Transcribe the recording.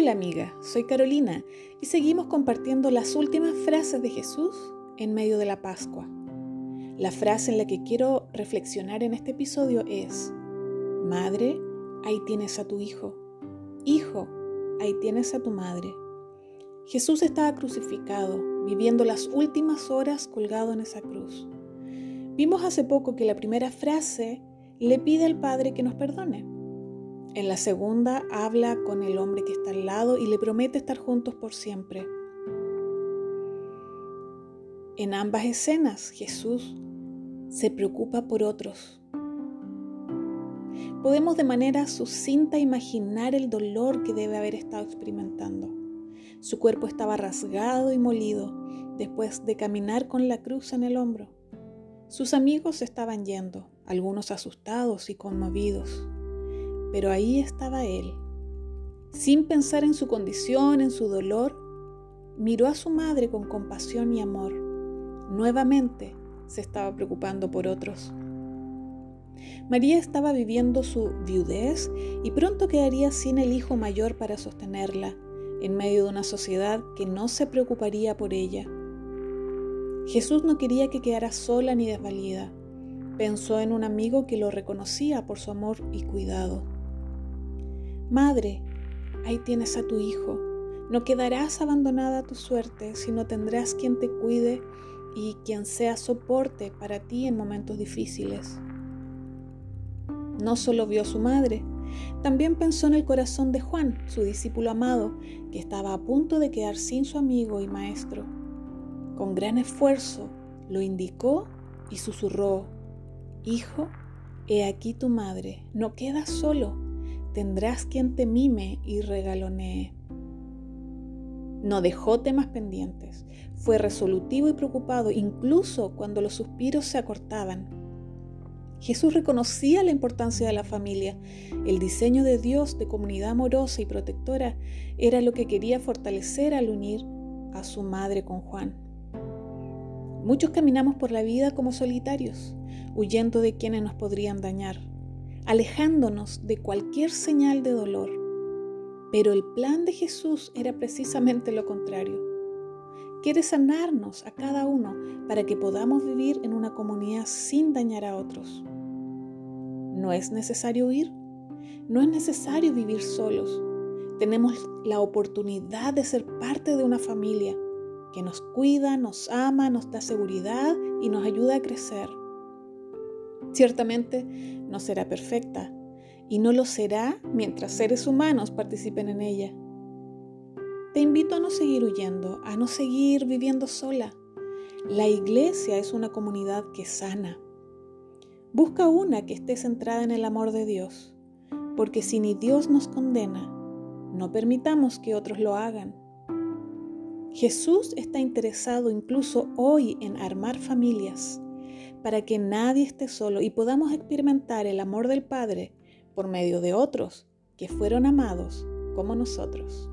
Hola amiga, soy Carolina y seguimos compartiendo las últimas frases de Jesús en medio de la Pascua. La frase en la que quiero reflexionar en este episodio es, Madre, ahí tienes a tu hijo. Hijo, ahí tienes a tu madre. Jesús estaba crucificado, viviendo las últimas horas colgado en esa cruz. Vimos hace poco que la primera frase le pide al Padre que nos perdone. En la segunda habla con el hombre que está al lado y le promete estar juntos por siempre. En ambas escenas Jesús se preocupa por otros. Podemos de manera sucinta imaginar el dolor que debe haber estado experimentando. Su cuerpo estaba rasgado y molido después de caminar con la cruz en el hombro. Sus amigos estaban yendo, algunos asustados y conmovidos. Pero ahí estaba él. Sin pensar en su condición, en su dolor, miró a su madre con compasión y amor. Nuevamente se estaba preocupando por otros. María estaba viviendo su viudez y pronto quedaría sin el hijo mayor para sostenerla, en medio de una sociedad que no se preocuparía por ella. Jesús no quería que quedara sola ni desvalida. Pensó en un amigo que lo reconocía por su amor y cuidado. Madre, ahí tienes a tu hijo. No quedarás abandonada a tu suerte, sino tendrás quien te cuide y quien sea soporte para ti en momentos difíciles. No solo vio a su madre, también pensó en el corazón de Juan, su discípulo amado, que estaba a punto de quedar sin su amigo y maestro. Con gran esfuerzo lo indicó y susurró, Hijo, he aquí tu madre, no quedas solo tendrás quien te mime y regalonee. No dejó temas pendientes, fue resolutivo y preocupado incluso cuando los suspiros se acortaban. Jesús reconocía la importancia de la familia. El diseño de Dios de comunidad amorosa y protectora era lo que quería fortalecer al unir a su madre con Juan. Muchos caminamos por la vida como solitarios, huyendo de quienes nos podrían dañar alejándonos de cualquier señal de dolor. Pero el plan de Jesús era precisamente lo contrario. Quiere sanarnos a cada uno para que podamos vivir en una comunidad sin dañar a otros. No es necesario huir, no es necesario vivir solos. Tenemos la oportunidad de ser parte de una familia que nos cuida, nos ama, nos da seguridad y nos ayuda a crecer. Ciertamente no será perfecta y no lo será mientras seres humanos participen en ella. Te invito a no seguir huyendo, a no seguir viviendo sola. La iglesia es una comunidad que sana. Busca una que esté centrada en el amor de Dios, porque si ni Dios nos condena, no permitamos que otros lo hagan. Jesús está interesado incluso hoy en armar familias para que nadie esté solo y podamos experimentar el amor del Padre por medio de otros que fueron amados como nosotros.